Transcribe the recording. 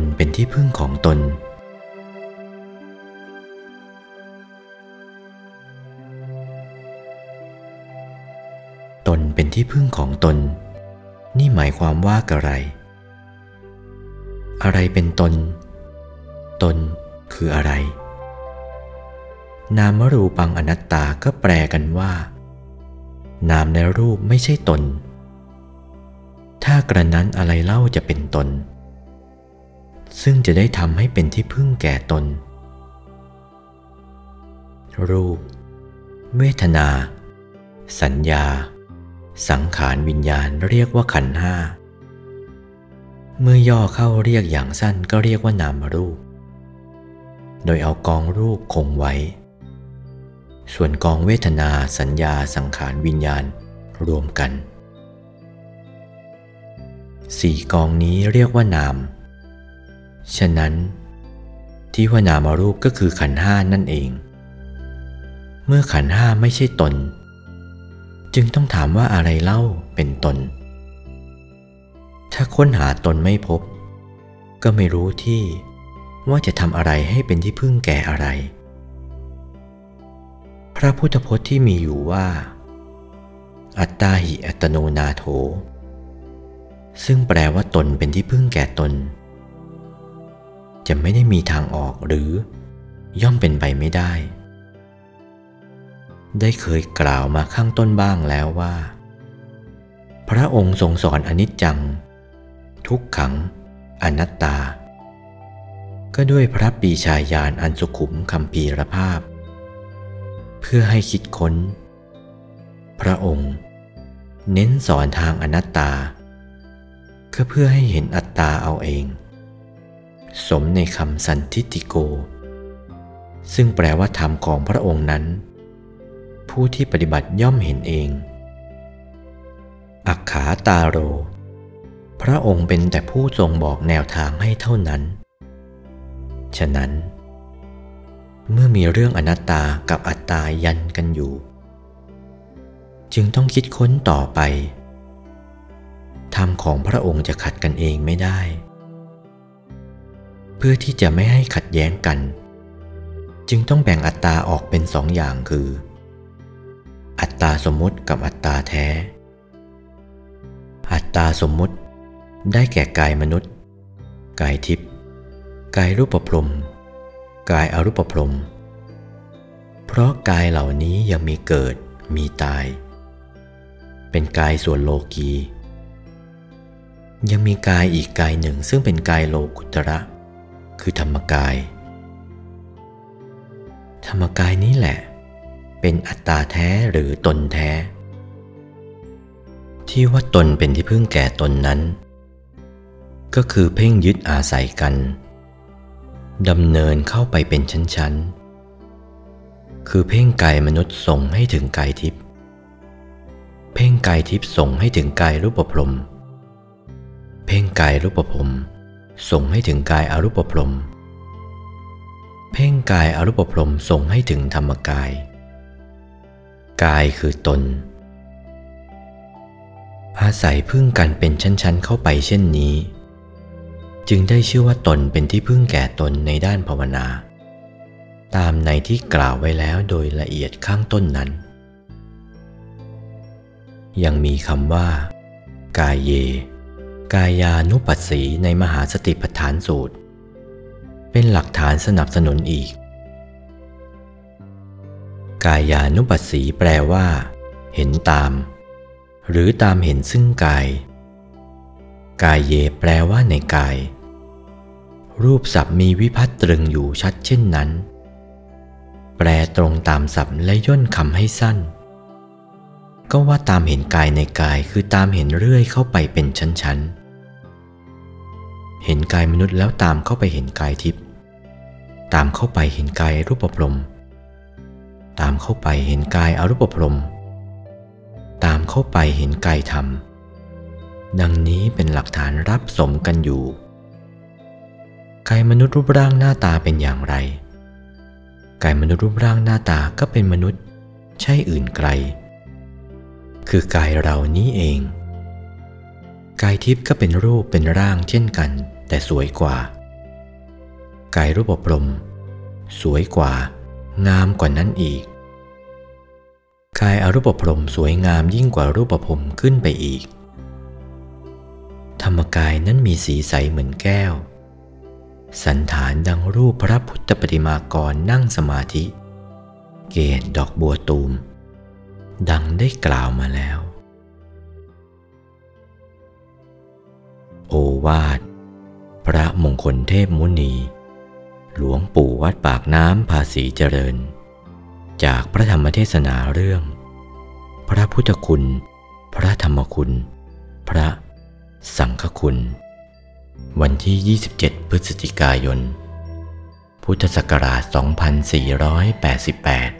นเป็นที่พึ่งของตน ตนเป็นที่พึ่งของตน นี่หมายความว่าอะไร อะไรเป็นตน ตนคืออะไร นามรูปังอนัตตาก็แปลกันว่า นามในรูปไม่ใช่ตน ถ้ากระนั้นอะไรเล่าจะเป็นตน ซึ่งจะได้ทำให้เป็นที่พึ่งแก่ตน รูป เวทนา สัญญา สังขารวิญญาณเรียกว่าขันธ์ห้า เมื่อย่อเข้าเรียกอย่างสั้นก็เรียกว่านามรูป โดยเอากองรูปคงไว้ ส่วนกองเวทนาสัญญาสังขารวิญญาณรวมกันสี่กองนี้เรียกว่านาม ฉะนั้น ที่ว่านามารูปก็คือขันห้านั่นเอง เมื่อขันห้าไม่ใช่ตน จึงต้องถามว่าอะไรเล่าเป็นตน ถ้าค้นหาตนไม่พบ ก็ไม่รู้ที่ว่าจะทำอะไรให้เป็นที่พึ่งแก่อะไร พระพุทธพจน์ที่มีอยู่ว่า อัตตาหิอัตโนนาโถ ซึ่งแปลว่าตนเป็นที่พึ่งแก่ตน จะไม่ได้มีทางออกหรือย่อมเป็นไปไม่ได้ ได้เคยกล่าวมาข้างต้นบ้างแล้วว่า พระองค์ทรงสอนอนิจจัง ทุกขัง อนัตตา ก็ด้วยพระปีชาญาณอันสุขุมคำพีรภาพ เพื่อให้คิดค้น พระองค์ เน้นสอนทางอนัตตาก็เพื่อให้เห็นอัตตาเอาเอง สมในคำสันทิติโก ซึ่งแปลว่าธรรมของพระองค์นั้น ผู้ที่ปฏิบัติย่อมเห็นเอง อักขาตาโร พระองค์เป็นแต่ผู้ทรงบอกแนวทางให้เท่านั้น ฉะนั้น เมื่อมีเรื่องอนัตตากับอัตตายันกันอยู่ จึงต้องคิดค้นต่อไปธรรมของพระองค์จะขัดกันเองไม่ได้ เพื่อที่จะไม่ให้ขัดแย้งกัน จึงต้องแบ่งอัตตาออกเป็นสองอย่างคือ อัตตาสมมุติกับอัตตาแท้ อัตตาสมมุติ ได้แก่กายมนุษย์ กายทิพย์กายรูปพรมกายอรูปพรมเพราะกายเหล่านี้ยังมีเกิดมีตาย เป็นกายส่วนโลกียังมีกายอีกกายหนึ่งซึ่งเป็นกายโลกุตระ คือธรรมกาย ธรรมกายนี้แหละ เป็นอัตตาแท้หรือตนแท้ ที่ว่าตนเป็นที่พึ่งแก่ตนนั้น ก็คือเพ่งยึดอาศัยกันดำเนินเข้าไปเป็นชั้นๆ คือเพ่งกายมนุษย์ส่งให้ถึงกายทิพย์ เพ่งกายทิพย์ส่งให้ถึงกายรูปพรมเพ่งกายรูปพรม ส่งให้ถึงกายอรูปพรม เพ่งกายอรูปพรมส่งให้ถึงธรรมกาย กายคือตน อาศัยพึ่งกันเป็นชั้นๆเข้าไปเช่นนี้ จึงได้ชื่อว่าตนเป็นที่พึ่งแก่ตนในด้านภาวนา ตามในที่กล่าวไว้แล้วโดยละเอียดข้างต้นนั้น ยังมีคำว่า กายเย กายานุปัสสีในมหาสติปัฏฐานสูตร เป็นหลักฐานสนับสนุนอีก กายานุปัสสีแปลว่า เห็นตาม หรือตามเห็นซึ่งกาย กายเยแปลว่าในกาย รูปศัพท์มีวิพัตตรึงอยู่ชัดเช่นนั้น แปลตรงตามศัพท์และย่นคำให้สั้นก็ว่าตามเห็นกายในกายคือตามเห็นเรื่อยเข้าไปเป็นชั้นๆ เห็นกายมนุษย์แล้วตามเข้าไปเห็นกายทิพย์ ตามเข้าไปเห็นกายรูปพรม ตามเข้าไปเห็นกายอรูปพรม ตามเข้าไปเห็นกายธรรม ดังนี้เป็นหลักฐานรับสมกันอยู่ กายมนุษย์รูปร่างหน้าตาเป็นอย่างไร กายมนุษย์รูปร่างหน้าตาก็เป็นมนุษย์ ใช่อื่นไกล คือกายเรานี้เอง กายทิพย์ก็เป็นรูปเป็นร่างเช่นกัน แต่สวยกว่า กายรูปพรม สวยกว่า งามกว่านั้นอีก กายอรูปพรมสวยงามยิ่งกว่ารูปพรมขึ้นไปอีก ธรรมกายนั้นมีสีใสเหมือนแก้ว สันฐานดังรูปพระพุทธปฏิมากรนั่งสมาธิ เกศดอกบัวตูม ดังได้กล่าวมาแล้ว วาทพระมงคลเทพมุนี หลวงปู่วัดปากน้ำภาษีเจริญ จากพระธรรมเทศนาเรื่อง พระพุทธคุณ พระธรรมคุณ พระสังฆคุณ วันที่ 27 พฤศจิกายน พุทธศักราช 2488